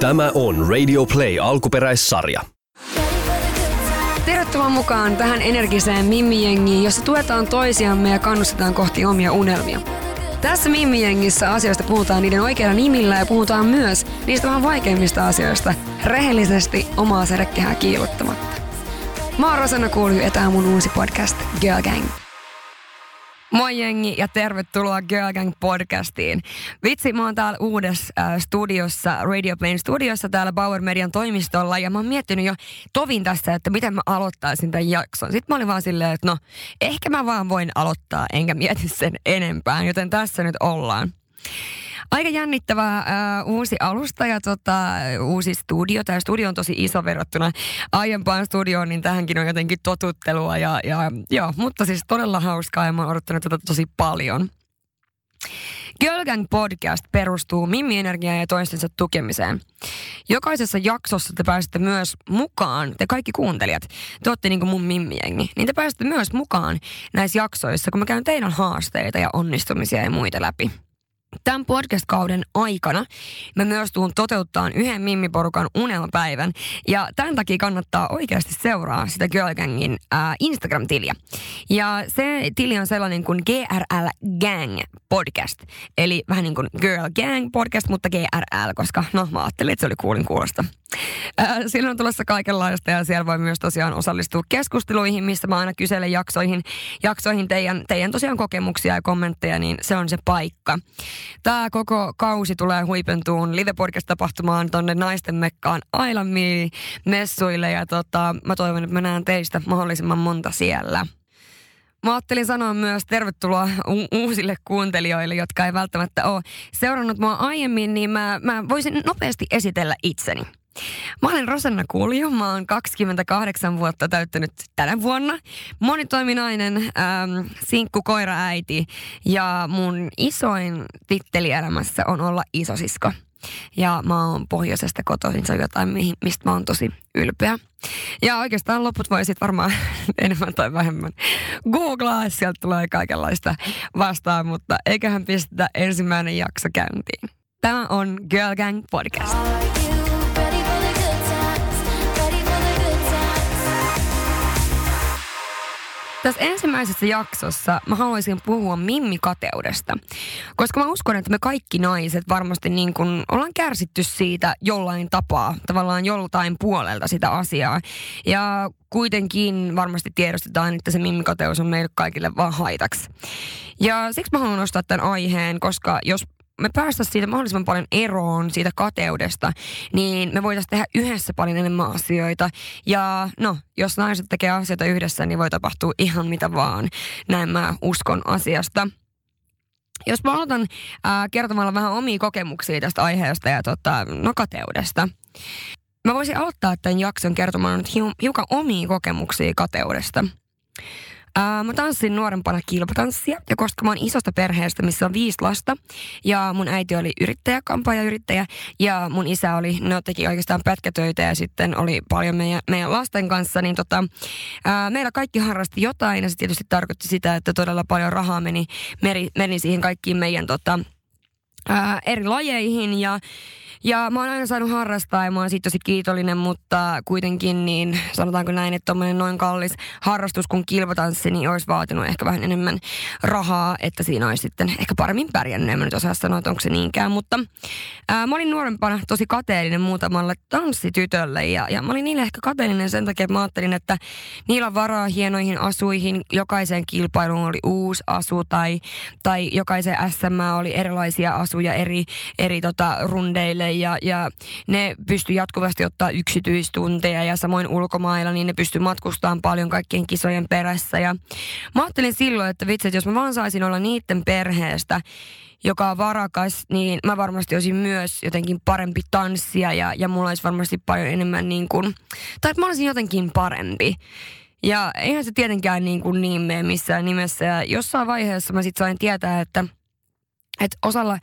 Tämä on Radio Play alkuperäissarja. Tervetuloa mukaan tähän energiseen Mimmi-jengiin, jossa tuetaan toisiamme ja kannustetaan kohti omia unelmia. Tässä Mimmi-jengissä asioista puhutaan niiden oikeilla nimillä ja puhutaan myös niistä vähän vaikeimmista asioista rehellisesti omaa sädekkehää kiilottamatta. Mä oon Rosanna Kuulhy ja tää on mun uusi podcast Girl Gang. Moi jengi ja tervetuloa Girl Gang podcastiin. Vitsi, mä oon täällä uudessa äh, studiossa, Radio Plane studiossa täällä Bauer Median toimistolla ja mä oon miettinyt jo tovin tässä, että miten mä aloittaisin tämän jakson. Sitten mä olin vaan silleen, että no ehkä mä vaan voin aloittaa enkä mieti sen enempää, joten tässä nyt ollaan. Aika jännittävä uh, uusi alusta ja tota, uusi studio. Tämä studio on tosi iso verrattuna aiempaan studioon, niin tähänkin on jotenkin totuttelua. Ja, ja, joo, mutta siis todella hauskaa ja mä oon odottanut tätä tosi paljon. Girl Gang podcast perustuu Mimmi-energiaan ja toistensa tukemiseen. Jokaisessa jaksossa te pääsette myös mukaan, te kaikki kuuntelijat, te olette niin kuin mun mimmiengi, niin te pääsette myös mukaan näissä jaksoissa, kun mä käyn teidän haasteita ja onnistumisia ja muita läpi. Tämän podcast-kauden aikana mä myös tuun toteuttaa yhden Mimmi-porukan unelmapäivän. Ja tämän takia kannattaa oikeasti seuraa sitä Girl Gangin äh, Instagram-tiliä. Ja se tili on sellainen kuin GRL Gang podcast. Eli vähän niin kuin Girl Gang podcast, mutta GRL, koska no mä ajattelin, että se oli kuulin kuulosta. Äh, siinä on tulossa kaikenlaista ja siellä voi myös tosiaan osallistua keskusteluihin, missä mä aina kyselen jaksoihin, jaksoihin teidän, teidän tosiaan kokemuksia ja kommentteja, niin se on se paikka. Tämä koko kausi tulee huipentuun live tapahtumaan tonne naisten mekkaan Ailan messuille ja tota, mä toivon, että mä näen teistä mahdollisimman monta siellä. Mä ajattelin sanoa myös tervetuloa u- uusille kuuntelijoille, jotka ei välttämättä ole seurannut mua aiemmin, niin mä, mä voisin nopeasti esitellä itseni. Mä olen Rosanna Kulju, mä oon 28 vuotta täyttänyt tänä vuonna. Monitoiminainen ähm, sinkku koiraäiti ja mun isoin titteli elämässä on olla isosisko. Ja mä oon pohjoisesta kotoisin, se on jotain, mistä mä oon tosi ylpeä. Ja oikeastaan loput voi sitten varmaan enemmän tai vähemmän googlaa, sieltä tulee kaikenlaista vastaan, mutta eiköhän pistetä ensimmäinen jakso käyntiin. Tämä on Girl Gang Podcast. Tässä ensimmäisessä jaksossa mä haluaisin puhua Mimmi-kateudesta, koska mä uskon, että me kaikki naiset varmasti niin kun ollaan kärsitty siitä jollain tapaa, tavallaan joltain puolelta sitä asiaa. Ja kuitenkin varmasti tiedostetaan, että se Mimmi-kateus on meille kaikille vaan haitaksi. Ja siksi mä haluan nostaa tämän aiheen, koska jos me päästä siitä mahdollisimman paljon eroon siitä kateudesta, niin me voitaisiin tehdä yhdessä paljon enemmän asioita. Ja no, jos naiset tekee asioita yhdessä, niin voi tapahtua ihan mitä vaan. Näin mä uskon asiasta. Jos mä aloitan ää, kertomalla vähän omia kokemuksia tästä aiheesta ja tota, no kateudesta. Mä voisin aloittaa tämän jakson kertomaan nyt hiukan omia kokemuksia kateudesta. Ää, mä tanssin nuorempana kilpatanssia. Ja koska mä oon isosta perheestä, missä on viisi lasta ja mun äiti oli yrittäjä, yrittäjä ja mun isä oli, no teki oikeastaan pätkätöitä ja sitten oli paljon meidän, meidän lasten kanssa, niin tota, ää, meillä kaikki harrasti jotain ja se tietysti tarkoitti sitä, että todella paljon rahaa meni, meni, meni siihen kaikkiin meidän tota, ää, eri lajeihin ja ja mä oon aina saanut harrastaa ja mä oon siitä tosi kiitollinen, mutta kuitenkin niin sanotaanko näin, että tommonen noin kallis harrastus kuin kilpatanssi, niin olisi vaatinut ehkä vähän enemmän rahaa, että siinä olisi sitten ehkä paremmin pärjännyt. En mä nyt osaa sanoa, että onko se niinkään, mutta ää, mä olin nuorempana tosi kateellinen muutamalle tanssitytölle ja, ja mä olin niille ehkä kateellinen sen takia, että mä ajattelin, että niillä on varaa hienoihin asuihin, jokaiseen kilpailuun oli uusi asu tai, tai jokaiseen SM oli erilaisia asuja eri, eri tota, rundeille ja, ja ne pysty jatkuvasti ottaa yksityistunteja ja samoin ulkomailla, niin ne pysty matkustamaan paljon kaikkien kisojen perässä. Ja mä ajattelin silloin, että vitsi, että jos mä vaan saisin olla niiden perheestä, joka on varakas, niin mä varmasti olisin myös jotenkin parempi tanssia ja, ja mulla olisi varmasti paljon enemmän niin kuin, tai että mä olisin jotenkin parempi. Ja eihän se tietenkään niin, kuin niin mene missään nimessä. Ja jossain vaiheessa mä sitten sain tietää, että, että osalla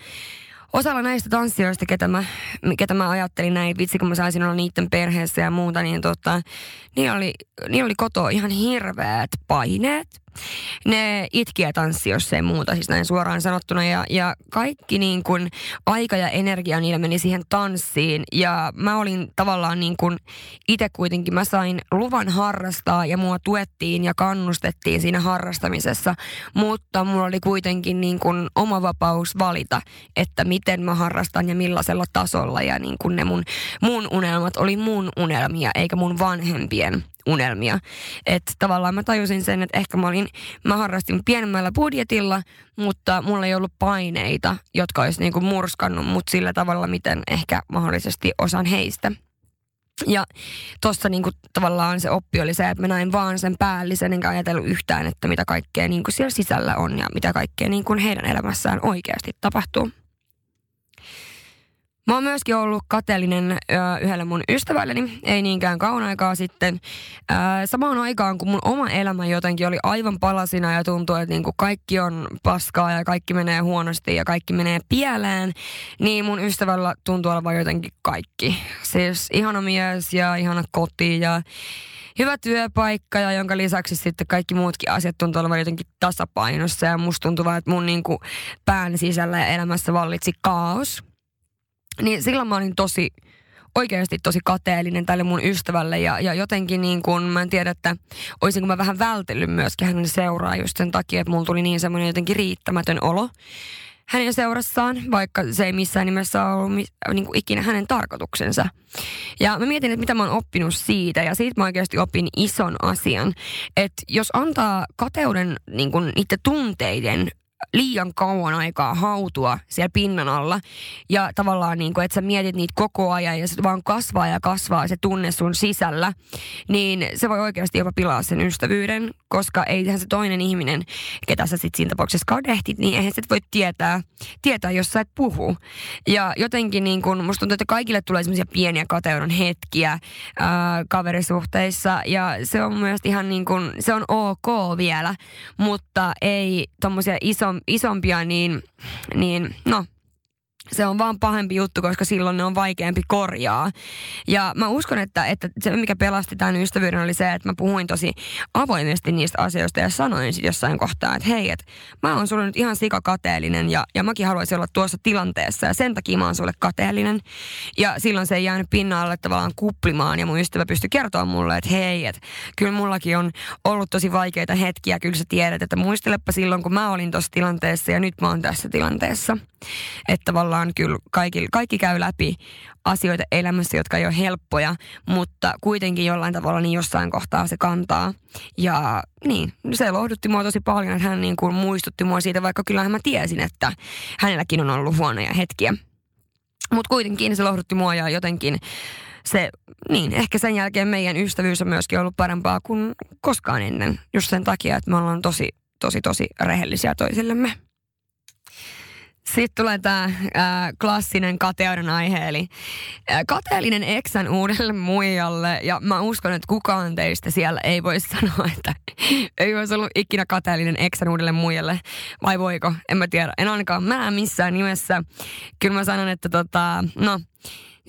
osalla näistä tanssijoista, ketä mä, ketä mä ajattelin näin, vitsi kun mä saisin olla niiden perheessä ja muuta, niin tota, niin oli, niin oli kotoa ihan hirveät paineet. Ne itki ja tanssi, jos ei muuta, siis näin suoraan sanottuna. Ja, ja kaikki niin kuin aika ja energia niillä meni siihen tanssiin. Ja mä olin tavallaan niin kuin itse kuitenkin, mä sain luvan harrastaa ja mua tuettiin ja kannustettiin siinä harrastamisessa. Mutta mulla oli kuitenkin niin kuin oma vapaus valita, että miten mä harrastan ja millaisella tasolla. Ja niin kuin ne mun, mun unelmat oli mun unelmia, eikä mun vanhempien unelmia. Että tavallaan mä tajusin sen, että ehkä mä olin, mä harrastin pienemmällä budjetilla, mutta mulla ei ollut paineita, jotka olisi niinku murskannut mut sillä tavalla, miten ehkä mahdollisesti osan heistä. Ja tuossa niinku tavallaan se oppi oli se, että mä näin vaan sen päällisen, enkä ajatellut yhtään, että mitä kaikkea niinku siellä sisällä on ja mitä kaikkea niinku heidän elämässään oikeasti tapahtuu. Mä oon myöskin ollut kateellinen yhdelle mun ystävälleni, ei niinkään kauan aikaa sitten. Samaan aikaan, kun mun oma elämä jotenkin oli aivan palasina ja tuntui, että niinku kaikki on paskaa ja kaikki menee huonosti ja kaikki menee pieleen, niin mun ystävällä tuntuu olevan jotenkin kaikki. Siis ihana mies ja ihana koti ja hyvä työpaikka ja jonka lisäksi sitten kaikki muutkin asiat tuntuu olevan jotenkin tasapainossa ja musta tuntuu että mun niinku pään sisällä ja elämässä vallitsi kaos. Niin silloin mä olin tosi, oikeasti tosi kateellinen tälle mun ystävälle ja, ja jotenkin niin kuin, mä en tiedä, että olisinko mä vähän vältellyt myöskin hänen seuraa just sen takia, että mulla tuli niin semmoinen jotenkin riittämätön olo hänen seurassaan, vaikka se ei missään nimessä ollut niin kuin ikinä hänen tarkoituksensa. Ja mä mietin, että mitä mä oon oppinut siitä, ja siitä mä oikeasti opin ison asian, että jos antaa kateuden niin kuin niiden tunteiden liian kauan aikaa hautua siellä pinnan alla. Ja tavallaan niin kuin, että sä mietit niitä koko ajan ja se vaan kasvaa ja kasvaa se tunne sun sisällä. Niin se voi oikeasti jopa pilaa sen ystävyyden, koska eihän se toinen ihminen, ketä sä sitten siinä tapauksessa kadehtit, niin eihän se voi tietää, tietää, jos sä et puhu. Ja jotenkin niin kuin, musta tuntuu, että kaikille tulee semmoisia pieniä kateuden hetkiä ää, kaverisuhteissa. Ja se on myös ihan niin kuin, se on ok vielä, mutta ei tommosia iso isompia, niin, niin no, se on vaan pahempi juttu, koska silloin ne on vaikeampi korjaa. Ja mä uskon, että, että se mikä pelasti tämän ystävyyden oli se, että mä puhuin tosi avoimesti niistä asioista ja sanoin sitten jossain kohtaa, että hei, että mä oon sulle nyt ihan sikakateellinen ja, ja mäkin haluaisin olla tuossa tilanteessa ja sen takia mä oon sulle kateellinen. Ja silloin se ei jäänyt pinnalle tavallaan kuplimaan ja mun ystävä pystyi kertoa mulle, että hei, että kyllä mullakin on ollut tosi vaikeita hetkiä, kyllä sä tiedät, että muistelepa silloin, kun mä olin tuossa tilanteessa ja nyt mä oon tässä tilanteessa. Että tavallaan kyllä kaikki, kaikki käy läpi asioita elämässä, jotka ei ole helppoja, mutta kuitenkin jollain tavalla niin jossain kohtaa se kantaa. Ja niin, se lohdutti mua tosi paljon, että hän niin kuin muistutti mua siitä, vaikka kyllähän mä tiesin, että hänelläkin on ollut huonoja hetkiä. Mutta kuitenkin se lohdutti mua ja jotenkin se, niin, ehkä sen jälkeen meidän ystävyys on myöskin ollut parempaa kuin koskaan ennen. Just sen takia, että me ollaan tosi, tosi, tosi rehellisiä toisillemme. Sitten tulee tämä klassinen kateuden aihe, eli ää, kateellinen eksän uudelle muijalle. Ja mä uskon, että kukaan teistä siellä ei voi sanoa, että ei olisi ollut ikinä kateellinen eksän uudelle muijalle. Vai voiko? En mä tiedä. En ainakaan mä missään nimessä. Kyllä mä sanon, että tota, no,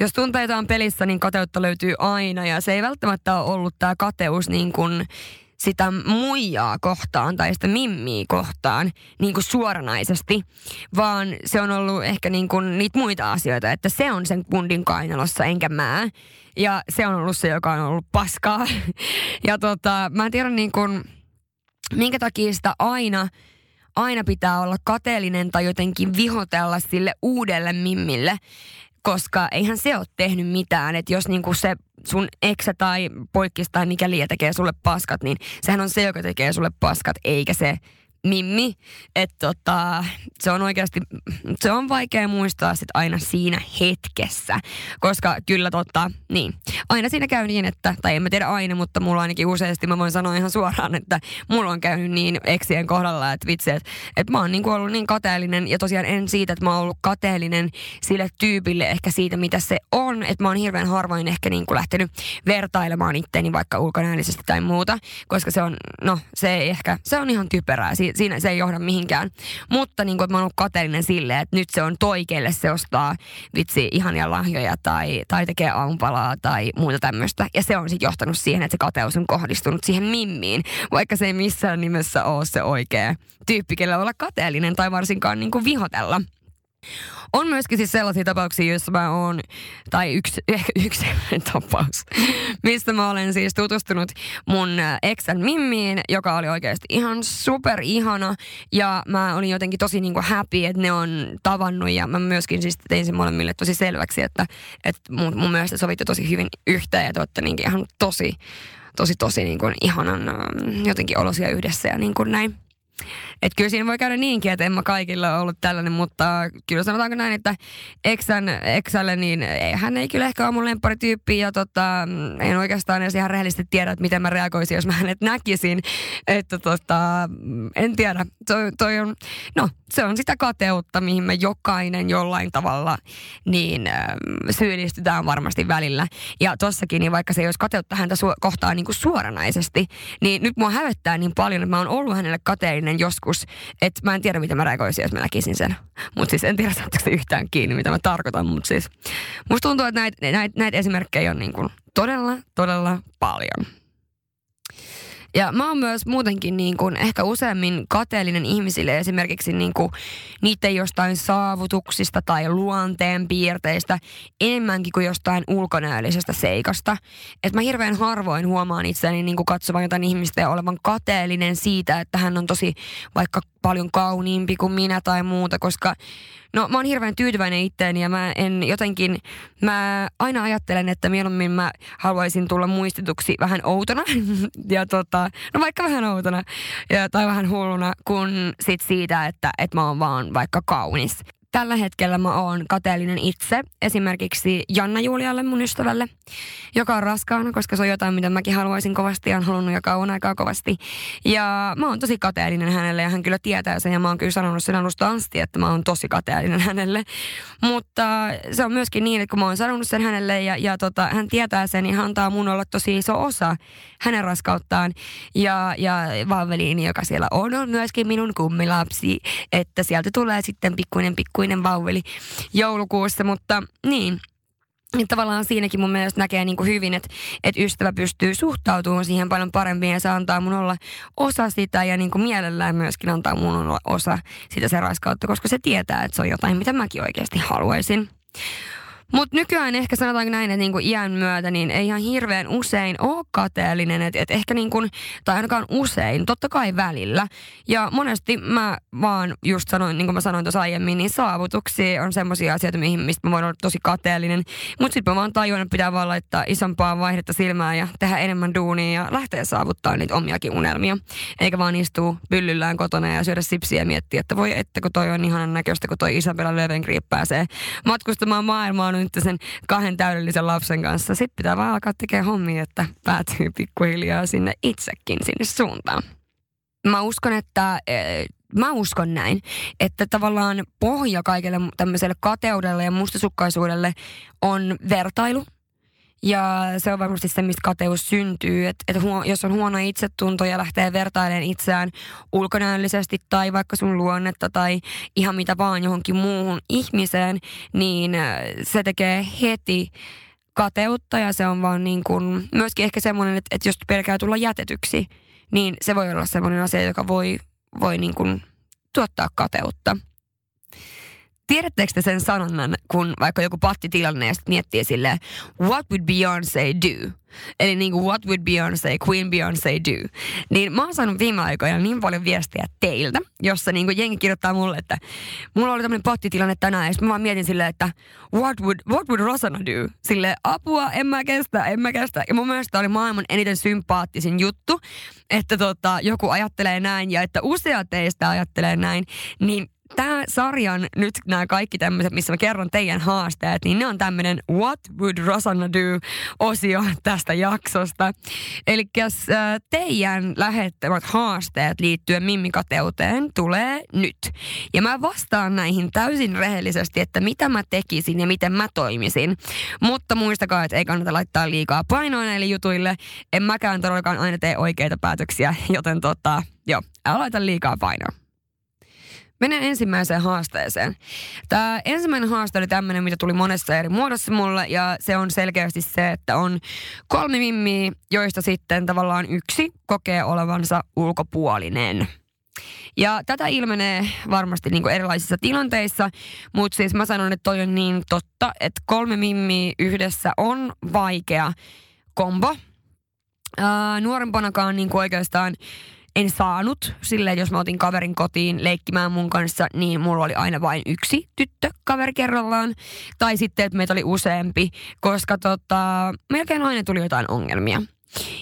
jos tunteita on pelissä, niin kateutta löytyy aina. Ja se ei välttämättä ole ollut tämä kateus niin kuin sitä muijaa kohtaan tai sitä mimmiä kohtaan niin kuin suoranaisesti, vaan se on ollut ehkä niin kuin niitä muita asioita, että se on sen kundin kainalossa enkä mä. Ja se on ollut se, joka on ollut paskaa. Ja tota, mä en tiedä niin kuin, minkä takia sitä aina aina pitää olla kateellinen tai jotenkin vihotella sille uudelle mimmille koska eihän se ole tehnyt mitään. Että jos niinku se sun eksä tai poikkis tai mikä liian tekee sulle paskat, niin sehän on se, joka tekee sulle paskat, eikä se Mimmi, että tota, se on oikeasti, se on vaikea muistaa sit aina siinä hetkessä, koska kyllä tota, niin, aina siinä käy niin, että, tai en mä tiedä aina, mutta mulla ainakin useasti mä voin sanoa ihan suoraan, että mulla on käynyt niin eksien kohdalla, että vitsi, että, että mä oon niin ollut niin kateellinen, ja tosiaan en siitä, että mä oon ollut kateellinen sille tyypille ehkä siitä, mitä se on, että mä oon hirveän harvoin ehkä niin kuin lähtenyt vertailemaan itteeni vaikka ulkonäöllisesti tai muuta, koska se on, no se ei ehkä, se on ihan typerää, siinä se ei johda mihinkään. Mutta niin kuin, mä oon ollut kateellinen silleen, että nyt se on toi, kelle se ostaa vitsi ihania lahjoja tai, tai tekee aamupalaa tai muuta tämmöistä. Ja se on sitten johtanut siihen, että se kateus on kohdistunut siihen mimmiin, vaikka se ei missään nimessä ole se oikea tyyppi, kelle olla kateellinen tai varsinkaan niin kuin vihotella. On myöskin siis sellaisia tapauksia, joissa mä oon, tai yksi, ehkä yksi tapaus, mistä mä olen siis tutustunut mun äh, eksän Mimmiin, joka oli oikeasti ihan super ihana. Ja mä olin jotenkin tosi niinku happy, että ne on tavannut ja mä myöskin siis tein sen molemmille tosi selväksi, että, että mun, mun mielestä sovitte tosi hyvin yhteen ja te olette niin ihan tosi, tosi, tosi niin kuin ihanan ähm, jotenkin olosia yhdessä ja niin kuin näin. Että kyllä siinä voi käydä niinkin, että en mä kaikilla ollut tällainen, mutta kyllä sanotaanko näin, että Exän, Exälle, niin hän ei kyllä ehkä ole mun lempparityyppi ja tota, en oikeastaan edes ihan rehellisesti tiedä, että miten mä reagoisin, jos mä hänet näkisin. Että tota, en tiedä. Toi, toi on, no, se on sitä kateutta, mihin me jokainen jollain tavalla niin äh, syyllistytään varmasti välillä. Ja tossakin, niin vaikka se ei olisi kateutta häntä su- kohtaa niin kuin suoranaisesti, niin nyt mua hävettää niin paljon, että mä oon ollut hänelle kateellinen joskus, että mä en tiedä, mitä mä reagoisin, jos mä näkisin sen. Mutta siis en tiedä, saatteko yhtään kiinni, mitä mä tarkoitan, mutta siis musta tuntuu, että näitä näit, näit esimerkkejä on niin kuin todella, todella paljon. Ja mä oon myös muutenkin niin kuin ehkä useammin kateellinen ihmisille esimerkiksi niin kuin niiden jostain saavutuksista tai luonteen piirteistä enemmänkin kuin jostain ulkonäöllisestä seikasta. Että mä hirveän harvoin huomaan itseäni niin kuin katsovan jotain ihmistä ja olevan kateellinen siitä, että hän on tosi vaikka paljon kauniimpi kuin minä tai muuta, koska No mä oon hirveän tyytyväinen itteeni ja mä en jotenkin, mä aina ajattelen, että mieluummin mä haluaisin tulla muistetuksi vähän outona ja tota, no vaikka vähän outona ja, tai vähän hulluna, kun sit siitä, että, että mä oon vaan vaikka kaunis. Tällä hetkellä mä oon kateellinen itse, esimerkiksi Janna Julialle, mun ystävälle, joka on raskaana, koska se on jotain, mitä mäkin haluaisin kovasti ja on halunnut jo kauan aikaa kovasti. Ja mä oon tosi kateellinen hänelle ja hän kyllä tietää sen ja mä oon kyllä sanonut sen alusta asti, että mä oon tosi kateellinen hänelle. Mutta se on myöskin niin, että kun mä oon sanonut sen hänelle ja, ja tota, hän tietää sen, niin hän antaa mun olla tosi iso osa hänen raskauttaan. Ja, ja Valveliini, joka siellä on, on myöskin minun kummilapsi, että sieltä tulee sitten pikkuinen pikkuinen ikuinen vauveli joulukuussa, mutta niin, niin tavallaan siinäkin mun mielestä näkee niin kuin hyvin, että, että ystävä pystyy suhtautumaan siihen paljon paremmin ja se antaa mun olla osa sitä ja niin kuin mielellään myöskin antaa mun olla osa sitä se raiskautta, koska se tietää, että se on jotain, mitä mäkin oikeasti haluaisin. Mutta nykyään ehkä sanotaanko näin, että niinku iän myötä niin ei ihan hirveän usein ole kateellinen, että et ehkä niinku, tai ainakaan usein, totta kai välillä. Ja monesti mä vaan just sanoin, niin kuin mä sanoin tuossa aiemmin, niin saavutuksia on semmoisia asioita, mihin, mistä mä voin olla tosi kateellinen. Mutta sitten mä vaan tajuan, että pitää vaan laittaa isompaa vaihdetta silmään ja tehdä enemmän duunia ja lähteä saavuttaa niitä omiakin unelmia. Eikä vaan istua pyllyllään kotona ja syödä sipsiä ja miettiä, että voi että kun toi on ihanan näköistä, kun toi Isabella Löwengrip pääsee matkustamaan maailmaan nyt sen kahden täydellisen lapsen kanssa. Sitten pitää vaan alkaa tekemään hommia, että päätyy pikkuhiljaa sinne itsekin sinne suuntaan. Mä uskon, että eh, mä uskon näin, että tavallaan pohja kaikelle tämmöiselle kateudelle ja mustasukkaisuudelle on vertailu. Ja se on varmasti se, mistä kateus syntyy. Että et huo, jos on huono itsetunto ja lähtee vertailemaan itseään ulkonäöllisesti tai vaikka sun luonnetta tai ihan mitä vaan johonkin muuhun ihmiseen, niin äh, se tekee heti kateutta ja se on vaan niin kuin, myöskin ehkä semmoinen, että, että jos pelkää tulla jätetyksi, niin se voi olla semmoinen asia, joka voi, voi niin kuin tuottaa kateutta. Tiedättekö te sen sanonnan, kun vaikka joku pattitilanne ja sitten miettii silleen, what would Beyoncé do? Eli niin kuin what would Beyoncé, Queen Beyoncé do? Niin mä oon saanut viime aikoina niin paljon viestiä teiltä, jossa niin kuin jengi kirjoittaa mulle, että mulla oli tämmöinen pattitilanne tänään, ja sitten mä vaan mietin silleen, että what would, what would Rosanna do? Sille apua, en mä kestä, en mä kestä. Ja mun mielestä oli maailman eniten sympaattisin juttu, että tota, joku ajattelee näin ja että useat teistä ajattelee näin, niin tämä sarjan nyt nämä kaikki tämmöiset, missä mä kerron teidän haasteet, niin ne on tämmöinen What would Rosanna do-osio tästä jaksosta. Eli äh, teidän lähettämät haasteet liittyen mimmikateuteen tulee nyt. Ja mä vastaan näihin täysin rehellisesti, että mitä mä tekisin ja miten mä toimisin. Mutta muistakaa, että ei kannata laittaa liikaa painoa näille jutuille. En mäkään todellakaan aina tee oikeita päätöksiä, joten tota, joo, älä laita liikaa painoa. Menen ensimmäiseen haasteeseen. Tämä ensimmäinen haaste oli tämmöinen, mitä tuli monessa eri muodossa mulle, ja se on selkeästi se, että on kolme mimmiä, joista sitten tavallaan yksi kokee olevansa ulkopuolinen. Ja tätä ilmenee varmasti niin erilaisissa tilanteissa, mutta siis mä sanon, että toi on niin totta, että kolme mimmiä yhdessä on vaikea kombo. Ää, nuorempanakaan niin oikeastaan en saanut. Silleen, jos mä otin kaverin kotiin leikkimään mun kanssa, niin mulla oli aina vain yksi tyttö kaveri kerrallaan. Tai sitten, että meitä oli useampi, koska tota, melkein aina tuli jotain ongelmia.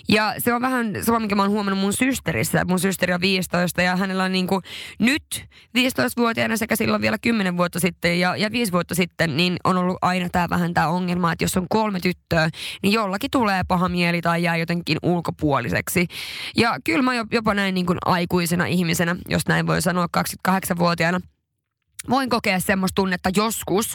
Ja se on vähän sama, mikä mä oon huomannut mun systerissä. Mun systeri on 15 ja hänellä on niin kuin nyt 15-vuotiaana sekä silloin vielä 10 vuotta sitten ja, ja 5 vuotta sitten, niin on ollut aina tämä vähän tämä ongelma, että jos on kolme tyttöä, niin jollakin tulee paha mieli tai jää jotenkin ulkopuoliseksi. Ja kyllä mä jopa näin niin kuin aikuisena ihmisenä, jos näin voi sanoa 28-vuotiaana, voin kokea semmoista tunnetta joskus.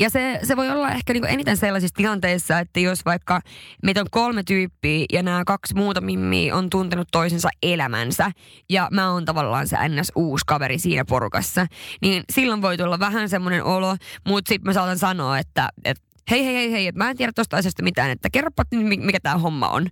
Ja se, se voi olla ehkä niinku eniten sellaisissa tilanteissa, että jos vaikka meitä on kolme tyyppiä ja nämä kaksi muuta mimmiä on tuntenut toisensa elämänsä ja mä oon tavallaan se ns. uusi kaveri siinä porukassa, niin silloin voi tulla vähän semmoinen olo, mutta sitten mä saatan sanoa, että, että hei hei hei hei, että mä en tiedä tuosta asiasta mitään, että kerropa mikä tämä homma on.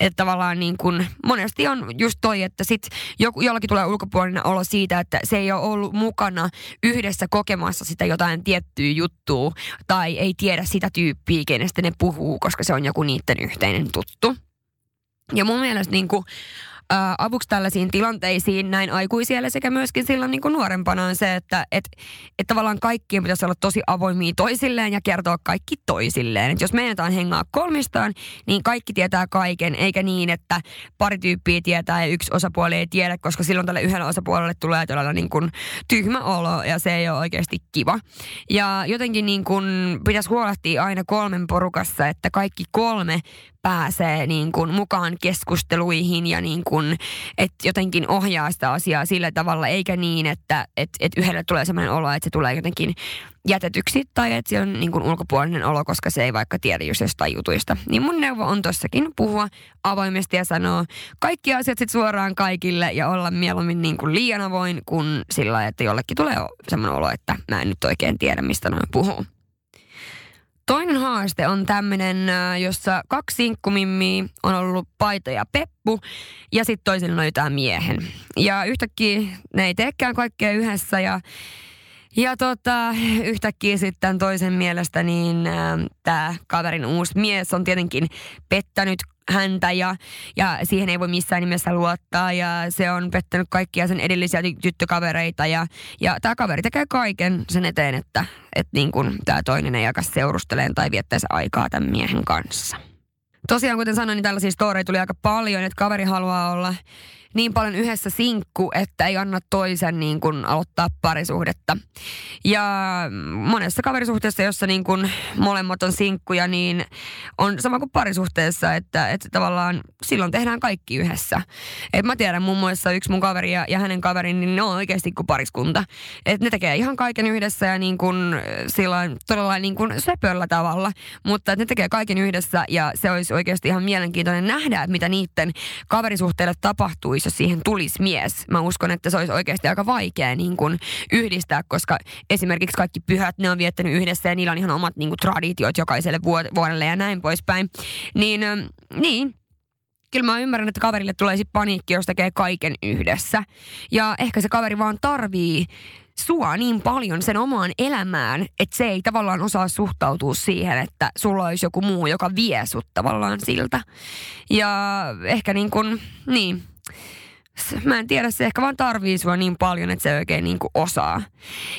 Että tavallaan niin kun, monesti on just toi, että sit joku, jollakin tulee ulkopuolinen olo siitä, että se ei ole ollut mukana yhdessä kokemassa sitä jotain tiettyä juttua tai ei tiedä sitä tyyppiä, kenestä ne puhuu, koska se on joku niiden yhteinen tuttu. Ja mun mielestä niin kuin, ää, avuksi tällaisiin tilanteisiin näin aikuisille sekä myöskin silloin niin kuin nuorempana on se, että et, et tavallaan kaikkien pitäisi olla tosi avoimia toisilleen ja kertoa kaikki toisilleen. Et jos meinataan hengaa kolmistaan, niin kaikki tietää kaiken, eikä niin, että pari tyyppiä tietää ja yksi osapuoli ei tiedä, koska silloin tälle yhdelle osapuolelle tulee todella niin kuin tyhmä olo ja se ei ole oikeasti kiva. Ja jotenkin niin kuin pitäisi huolehtia aina kolmen porukassa, että kaikki kolme pääsee niin kuin mukaan keskusteluihin ja niin kuin, että jotenkin ohjaa sitä asiaa sillä tavalla, eikä niin, että et, et yhdelle tulee sellainen olo, että se tulee jotenkin jätetyksi tai että se on niin kuin ulkopuolinen olo, koska se ei vaikka tiedä just jostain jutuista. Niin mun neuvo on tossakin puhua avoimesti ja sanoa kaikki asiat sit suoraan kaikille ja olla mieluummin niin kuin liian avoin kuin sillä että jollekin tulee semmoinen olo, että mä en nyt oikein tiedä, mistä noin puhuu. Toinen haaste on tämmöinen, jossa kaksi sinkkumimmiä on ollut Paito ja Peppu ja sitten toisella löytää miehen. Ja yhtäkkiä ne ei teekään kaikkea yhdessä ja ja tota, yhtäkkiä sitten toisen mielestä niin äh, tämä kaverin uusi mies on tietenkin pettänyt häntä ja, ja siihen ei voi missään nimessä luottaa ja se on pettänyt kaikkia sen edellisiä tyttökavereita ja, ja tämä kaveri tekee kaiken sen eteen, että, että niin kun tämä toinen ei alkaa seurusteleen tai viettäisi aikaa tämän miehen kanssa. Tosiaan, kuten sanoin, niin tällaisia storeja tuli aika paljon, että kaveri haluaa olla niin paljon yhdessä sinkku, että ei anna toisen niin kuin aloittaa parisuhdetta. Ja monessa kaverisuhteessa, jossa niin kuin molemmat on sinkkuja, niin on sama kuin parisuhteessa, että, että tavallaan silloin tehdään kaikki yhdessä. Et mä tiedän muun muassa yksi mun kaveri ja, ja hänen kaverin, niin ne on oikeasti kuin pariskunta. Et ne tekee ihan kaiken yhdessä ja niin kuin silloin todella niin kuin söpöllä tavalla, mutta ne tekee kaiken yhdessä ja se olisi oikeasti ihan mielenkiintoinen nähdä, että mitä niiden kaverisuhteille tapahtuisi jos siihen tulisi mies. Mä uskon, että se olisi oikeasti aika vaikea niin kuin yhdistää, koska esimerkiksi kaikki pyhät ne on viettänyt yhdessä ja niillä on ihan omat niin kuin, traditiot jokaiselle vuodelle ja näin poispäin. Niin, niin kyllä mä ymmärrän, että kaverille tulee sitten paniikki, jos tekee kaiken yhdessä. Ja ehkä se kaveri vaan tarvii sua niin paljon sen omaan elämään, että se ei tavallaan osaa suhtautua siihen, että sulla olisi joku muu, joka vie sut tavallaan siltä. Ja ehkä niin kuin, niin, mä en tiedä, se ehkä vaan tarvii sua niin paljon, että se oikein niin kuin osaa.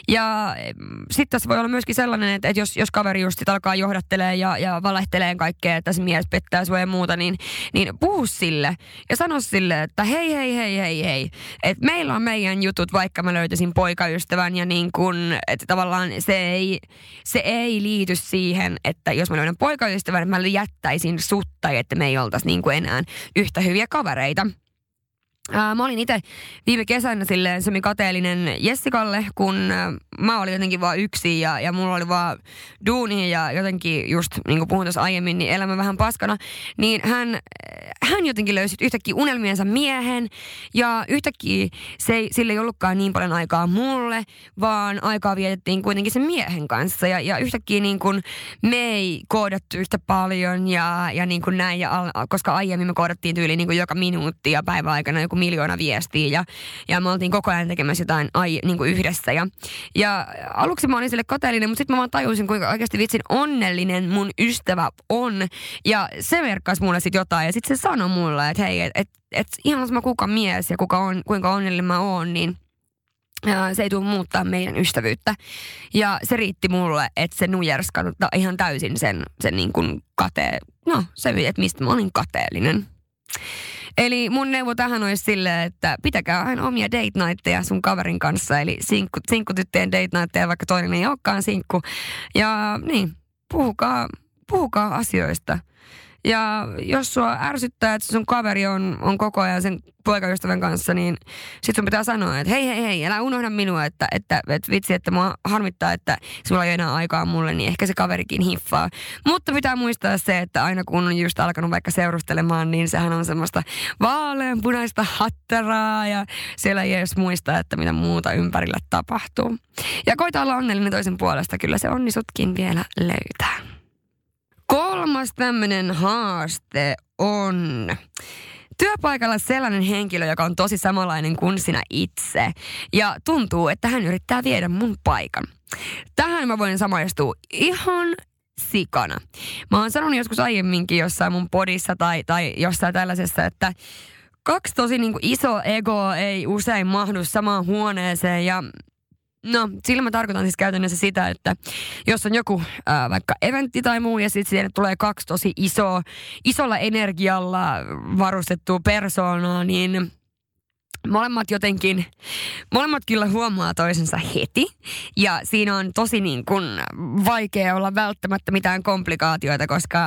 Ja sitten tässä voi olla myöskin sellainen, että, että jos, jos kaveri just sit alkaa johdattelee ja, ja valehtelee kaikkea, että se mies pettää sua ja muuta, niin, niin puhu sille ja sano sille, että hei, hei, hei, hei, hei. Että meillä on meidän jutut, vaikka mä löytäisin poikaystävän ja niin kun, että tavallaan se ei, se ei liity siihen, että jos mä löydän poikaystävän, mä jättäisin sut tai että me ei oltaisi niin kuin enää yhtä hyviä kavereita. Ää, mä olin itse viime kesänä silleen semi kateellinen Jessikalle, kun mä olin jotenkin vaan yksi ja, ja mulla oli vaan duuni ja jotenkin just niin kuin puhun tuossa aiemmin, niin elämä vähän paskana. Niin hän, hän jotenkin löysi yhtäkkiä unelmiensa miehen ja yhtäkkiä se ei, sille ei ollutkaan niin paljon aikaa mulle, vaan aikaa vietettiin kuitenkin sen miehen kanssa. Ja, ja yhtäkkiä niin kuin me ei koodattu yhtä paljon ja, ja niin kuin näin, ja, koska aiemmin me koodattiin tyyliin niin kuin joka minuutti ja päivän aikana joku miljoona viestiä ja, ja me oltiin koko ajan tekemässä jotain ai, niin kuin yhdessä. Ja, ja aluksi mä olin sille kateellinen, mutta sitten mä vaan tajusin, kuinka oikeasti vitsin onnellinen mun ystävä on. Ja se merkkasi mulle sitten jotain ja sitten se sanoi mulle, että hei, että et, et, ihan sama kuka mies ja kuka on, kuinka onnellinen mä oon, niin se ei tule muuttaa meidän ystävyyttä. Ja se riitti mulle, että se nujerska ihan täysin sen, sen niin kuin kate, no se, että mistä mä olin kateellinen. Eli mun neuvo tähän olisi silleen, että pitäkää aina omia date nightteja sun kaverin kanssa. Eli sinkku, sinkkutyttöjen date nightteja, vaikka toinen ei olekaan sinkku. Ja niin, puhukaa, puhukaa asioista. Ja jos sua ärsyttää, että sun kaveri on, on koko ajan sen poikaystävän kanssa, niin sit sun pitää sanoa, että hei hei hei, älä unohda minua, että, että, että vitsi, että mua harmittaa, että sulla ei enää aikaa mulle, niin ehkä se kaverikin hiffaa. Mutta pitää muistaa se, että aina kun on just alkanut vaikka seurustelemaan, niin sehän on semmoista vaaleanpunaista hatteraa ja siellä ei edes muista, että mitä muuta ympärillä tapahtuu. Ja koita olla onnellinen toisen puolesta, kyllä se onnisutkin vielä löytää. Kolmas tämmöinen haaste on työpaikalla sellainen henkilö, joka on tosi samanlainen kuin sinä itse. Ja tuntuu, että hän yrittää viedä mun paikan. Tähän mä voin samaistua ihan sikana. Mä oon sanonut joskus aiemminkin jossain mun podissa tai, tai jossain tällaisessa, että kaksi tosi niin iso ego ei usein mahdu samaan huoneeseen ja No, sillä mä tarkoitan siis käytännössä sitä, että jos on joku ää, vaikka eventti tai muu ja sitten siihen tulee kaksi tosi isoa, isolla energialla varustettua persoonaa, niin molemmat jotenkin, molemmat kyllä huomaa toisensa heti. Ja siinä on tosi niin kuin vaikea olla välttämättä mitään komplikaatioita, koska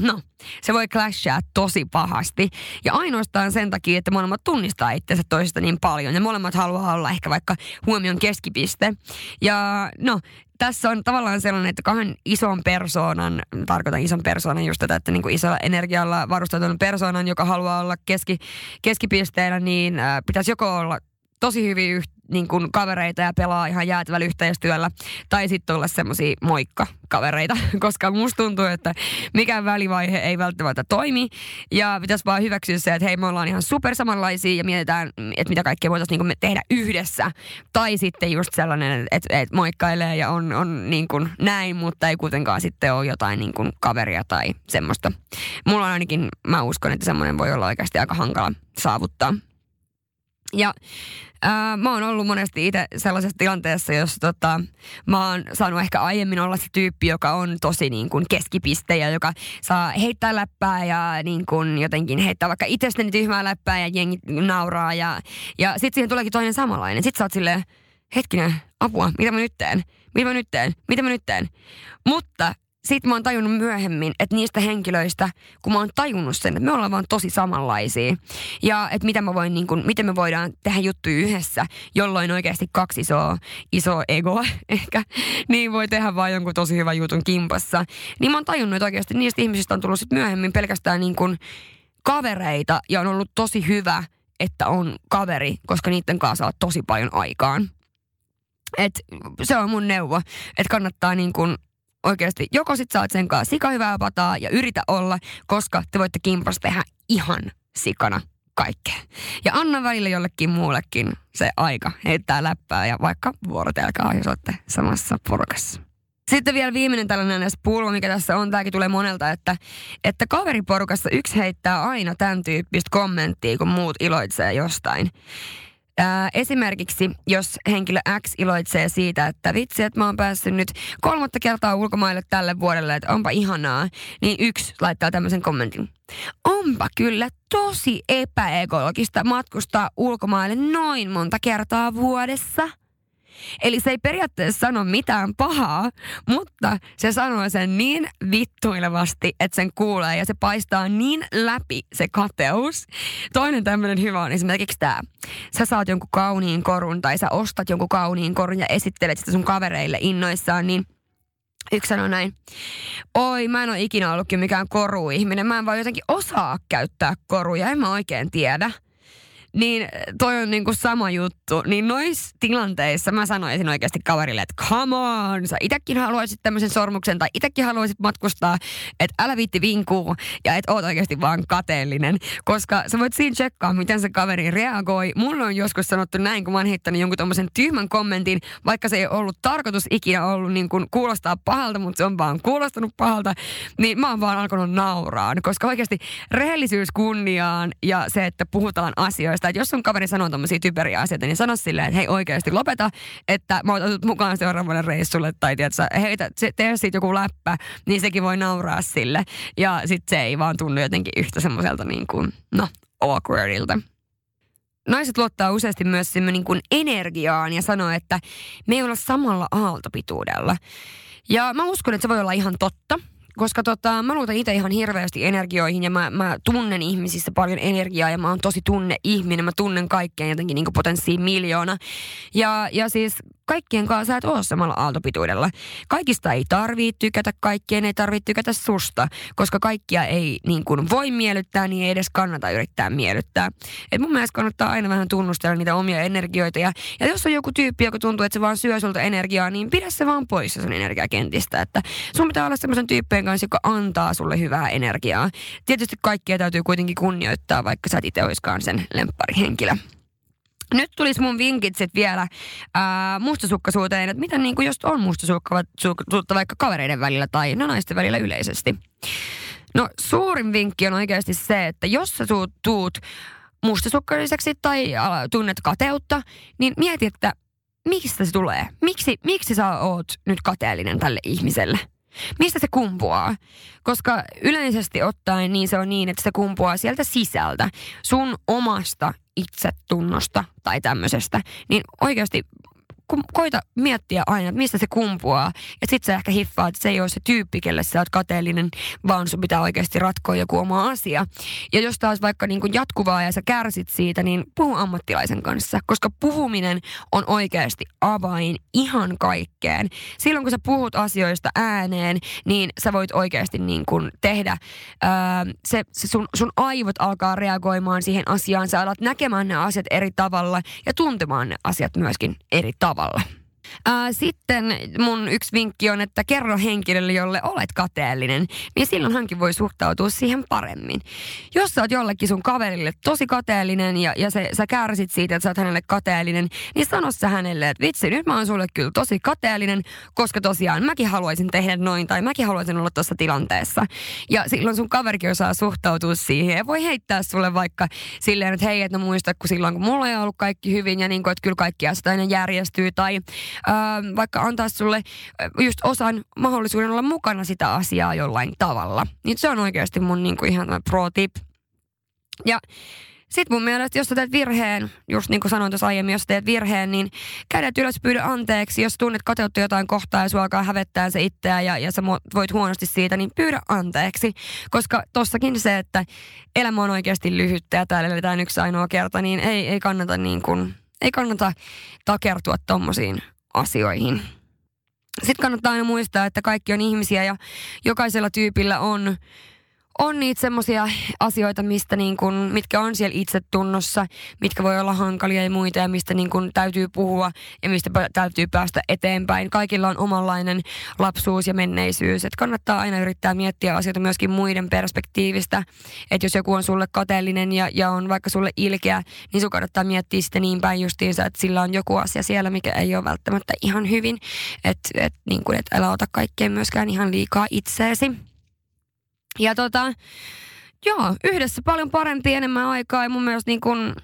no, se voi clashaa tosi pahasti. Ja ainoastaan sen takia, että molemmat tunnistaa itsensä toisesta niin paljon. Ja molemmat haluaa olla ehkä vaikka huomion keskipiste. Ja no, tässä on tavallaan sellainen, että kahden ison persoonan, tarkoitan ison persoonan just tätä, että niin kuin isolla energialla varustetun persoonan, joka haluaa olla keski, keskipisteenä, niin äh, pitäisi joko olla tosi hyvin yht, niin kuin kavereita ja pelaa ihan jäätävällä yhteistyöllä. Tai sitten olla semmoisia moikka-kavereita, koska musta tuntuu, että mikään välivaihe ei välttämättä toimi. Ja pitäisi vaan hyväksyä se, että hei me ollaan ihan super samanlaisia ja mietitään, että mitä kaikkea voitaisiin niin tehdä yhdessä. Tai sitten just sellainen, että, että moikkailee ja on, on niin kuin näin, mutta ei kuitenkaan sitten ole jotain niin kuin kaveria tai semmoista. Mulla on ainakin, mä uskon, että semmoinen voi olla oikeasti aika hankala saavuttaa. Ja ää, mä oon ollut monesti itse sellaisessa tilanteessa, jossa tota, mä oon saanut ehkä aiemmin olla se tyyppi, joka on tosi niin kuin keskipiste ja joka saa heittää läppää ja niin kuin jotenkin heittää vaikka itsestäni tyhmää läppää ja jengi nauraa. Ja, ja sit siihen tuleekin toinen samanlainen. Sit sä oot silleen, hetkinen, apua, mitä mä nyt teen? Mitä mä nyt teen? Mitä mä nyt teen? Mutta sitten mä oon tajunnut myöhemmin, että niistä henkilöistä, kun mä oon tajunnut sen, että me ollaan vaan tosi samanlaisia. Ja että mitä mä voin, niin kun, miten me voidaan tehdä juttuja yhdessä, jolloin oikeasti kaksi isoa, isoa egoa ehkä, niin voi tehdä vaan jonkun tosi hyvän jutun kimpassa. Niin mä oon tajunnut, että oikeasti niistä ihmisistä on tullut sit myöhemmin pelkästään niin kun kavereita ja on ollut tosi hyvä, että on kaveri, koska niiden kanssa saa tosi paljon aikaan. Et se on mun neuvo, että kannattaa niin kun oikeasti joko sit saat sen kanssa sika hyvää pataa ja yritä olla, koska te voitte kimpas tehdä ihan sikana kaikkea. Ja anna välillä jollekin muullekin se aika heittää läppää ja vaikka vuorotelkaa, jos olette samassa porukassa. Sitten vielä viimeinen tällainen pulma, mikä tässä on, tämäkin tulee monelta, että, että kaveriporukassa yksi heittää aina tämän tyyppistä kommenttia, kun muut iloitsee jostain. Ää, esimerkiksi, jos henkilö X iloitsee siitä, että vitsi, että mä oon päässyt nyt kolmatta kertaa ulkomaille tälle vuodelle, että onpa ihanaa, niin yksi laittaa tämmöisen kommentin. Onpa kyllä tosi epäekologista matkustaa ulkomaille noin monta kertaa vuodessa – Eli se ei periaatteessa sano mitään pahaa, mutta se sanoo sen niin vittuilevasti, että sen kuulee ja se paistaa niin läpi se kateus. Toinen tämmöinen hyvä on esimerkiksi tämä. Sä saat jonkun kauniin korun tai sä ostat jonkun kauniin korun ja esittelet sitä sun kavereille innoissaan, niin Yksi sanoi näin, oi mä en ole ikinä ollutkin mikään koruihminen, mä en vaan jotenkin osaa käyttää koruja, en mä oikein tiedä. Niin toi on niinku sama juttu. Niin noissa tilanteissa mä sanoisin oikeasti kaverille, että come on, sä itekin haluaisit tämmöisen sormuksen tai itekin haluaisit matkustaa, että älä viitti vinkuu ja et oot oikeasti vaan kateellinen. Koska sä voit siinä tsekkaa, miten se kaveri reagoi. Mulla on joskus sanottu näin, kun mä oon heittänyt jonkun tommosen tyhmän kommentin, vaikka se ei ollut tarkoitus ikinä ollut niin kuin kuulostaa pahalta, mutta se on vaan kuulostanut pahalta, niin mä oon vaan alkanut nauraan. Koska oikeasti rehellisyys kunniaan ja se, että puhutaan asioista, että jos sun kaveri sanoo tommosia typeriä asioita, niin sano silleen, että hei oikeasti lopeta, että mä oon mukaan seuraavalle reissulle tai tiedätkö, heitä, tee siitä joku läppä, niin sekin voi nauraa sille. Ja sit se ei vaan tunnu jotenkin yhtä semmoiselta niin kuin, no, awkwardilta. Naiset luottaa useasti myös niin kuin energiaan ja sanoo, että me ei olla samalla aaltopituudella. Ja mä uskon, että se voi olla ihan totta koska tota, mä luotan itse ihan hirveästi energioihin ja mä, mä tunnen ihmisissä paljon energiaa ja mä oon tosi tunne ihminen. Mä tunnen kaikkeen jotenkin niin potenssiin miljoona. Ja, ja siis kaikkien kanssa sä et ole samalla aaltopituudella. Kaikista ei tarvii tykätä, kaikkien ei tarvitse tykätä susta, koska kaikkia ei niin kuin voi miellyttää, niin ei edes kannata yrittää miellyttää. Et mun mielestä kannattaa aina vähän tunnustella niitä omia energioita. Ja, ja jos on joku tyyppi, joka tuntuu, että se vaan syö sulta energiaa, niin pidä se vaan pois sen energiakentistä. Että sun pitää olla semmoisen tyyppien kanssa, joka antaa sulle hyvää energiaa. Tietysti kaikkia täytyy kuitenkin kunnioittaa, vaikka sä et itse sen lempparihenkilö. Nyt tulisi mun vinkit sitten vielä ää, mustasukkaisuuteen, että mitä niin kuin jos on mustasukkaisuutta vaikka kavereiden välillä tai no naisten välillä yleisesti. No suurin vinkki on oikeasti se, että jos sä tuut, mustasukkaiseksi tai tunnet kateutta, niin mieti, että mistä se tulee? Miksi, miksi sä oot nyt kateellinen tälle ihmiselle? Mistä se kumpuaa? Koska yleisesti ottaen niin se on niin, että se kumpuaa sieltä sisältä, sun omasta itsetunnosta tai tämmöisestä. Niin oikeasti koita miettiä aina, että mistä se kumpuaa. Ja sit sä ehkä hiffaat, että se ei ole se tyyppi, kelle sä oot kateellinen, vaan sun pitää oikeasti ratkoa joku oma asia. Ja jos taas vaikka niin kuin jatkuvaa ja sä kärsit siitä, niin puhu ammattilaisen kanssa. Koska puhuminen on oikeasti avain ihan kaikkeen. Silloin kun sä puhut asioista ääneen, niin sä voit oikeasti niin kuin tehdä, ää, se, se sun, sun aivot alkaa reagoimaan siihen asiaan. Sä alat näkemään ne asiat eri tavalla ja tuntemaan ne asiat myöskin eri tavalla tavalla. Ää, sitten mun yksi vinkki on, että kerro henkilölle, jolle olet kateellinen, niin silloin hänkin voi suhtautua siihen paremmin. Jos sä oot jollekin sun kaverille tosi kateellinen ja, ja se, sä kärsit siitä, että sä oot hänelle kateellinen, niin sano sä hänelle, että vitsi, nyt mä oon sulle kyllä tosi kateellinen, koska tosiaan mäkin haluaisin tehdä noin tai mäkin haluaisin olla tuossa tilanteessa. Ja silloin sun kaverikin osaa suhtautua siihen ja voi heittää sulle vaikka silleen, että hei, että no muista, kun silloin kun mulla ei ollut kaikki hyvin ja niin kuin, että kyllä kaikki asiat aina järjestyy tai äh, vaikka antaa sulle just osan mahdollisuuden olla mukana sitä asiaa jollain tavalla. Niin se on oikeasti mun niinku ihan pro tip. Ja sitten mun mielestä, jos sä teet virheen, just niin kuin sanoin tuossa aiemmin, jos teet virheen, niin kädet ylös pyydä anteeksi. Jos tunnet kateutta jotain kohtaa ja sua alkaa hävettää se itseä ja, ja sä voit huonosti siitä, niin pyydä anteeksi. Koska tossakin se, että elämä on oikeasti lyhyttä ja täällä eletään yksi ainoa kerta, niin ei, ei kannata niin kuin, ei kannata takertua tommosiin asioihin. Sitten kannattaa aina muistaa, että kaikki on ihmisiä ja jokaisella tyypillä on on niitä semmoisia asioita, mistä niin kun, mitkä on siellä itsetunnossa, mitkä voi olla hankalia ja muita ja mistä niin kun täytyy puhua ja mistä täytyy päästä eteenpäin. Kaikilla on omanlainen lapsuus ja menneisyys. Et kannattaa aina yrittää miettiä asioita myöskin muiden perspektiivistä. Että jos joku on sulle kateellinen ja, ja on vaikka sulle ilkeä, niin sun kannattaa miettiä sitä niin päin justiinsa, että sillä on joku asia siellä, mikä ei ole välttämättä ihan hyvin. Että et, niin et älä ota kaikkea myöskään ihan liikaa itseesi. Ja tota, joo, yhdessä paljon parempi, enemmän aikaa ja mun mielestä niin kun,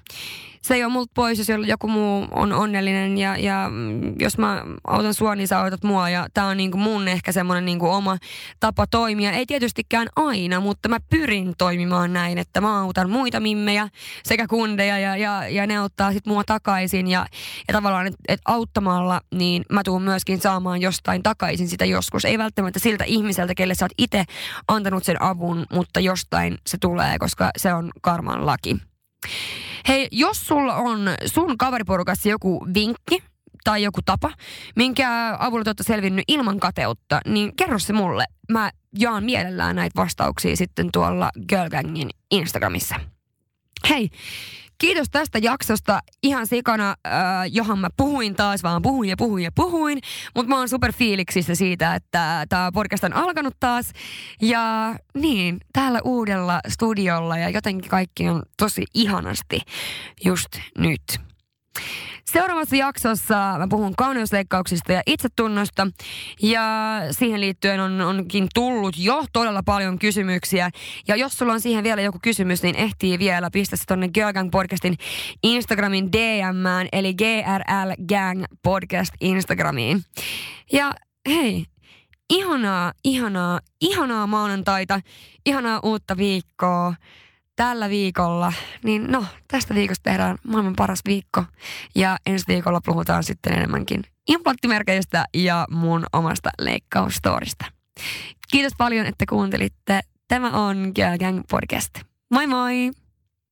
se ei ole multa pois, jos joku muu on onnellinen ja, ja jos mä autan sua, niin sä autat mua ja tää on niinku mun ehkä semmoinen niinku oma tapa toimia. Ei tietystikään aina, mutta mä pyrin toimimaan näin, että mä autan muita mimmejä sekä kundeja ja, ja, ja ne auttaa sit mua takaisin ja, ja tavallaan, että et auttamalla niin mä tuun myöskin saamaan jostain takaisin sitä joskus. Ei välttämättä siltä ihmiseltä, kelle sä oot itse antanut sen avun, mutta jostain se tulee, koska se on karman laki. Hei, jos sulla on sun kaveriporukassa joku vinkki tai joku tapa, minkä avulla te olette selvinnyt ilman kateutta, niin kerro se mulle. Mä jaan mielellään näitä vastauksia sitten tuolla Girl Gangin Instagramissa. Hei, Kiitos tästä jaksosta. Ihan sikana, äh, johon mä puhuin taas, vaan puhuin ja puhuin ja puhuin. Mutta mä oon super fiiliksissä siitä, että tämä podcast on alkanut taas. Ja niin, täällä uudella studiolla ja jotenkin kaikki on tosi ihanasti just nyt. Seuraavassa jaksossa mä puhun kauneusleikkauksista ja itsetunnosta. Ja siihen liittyen on, onkin tullut jo todella paljon kysymyksiä. Ja jos sulla on siihen vielä joku kysymys, niin ehtii vielä pistä se tonne Girl Gang Podcastin Instagramin DMään, eli GRL Gang Podcast Instagramiin. Ja hei, ihanaa, ihanaa, ihanaa maanantaita, ihanaa uutta viikkoa tällä viikolla, niin no, tästä viikosta tehdään maailman paras viikko. Ja ensi viikolla puhutaan sitten enemmänkin implanttimerkeistä ja mun omasta leikkausstorista. Kiitos paljon, että kuuntelitte. Tämä on Girl Gang Podcast. Moi moi!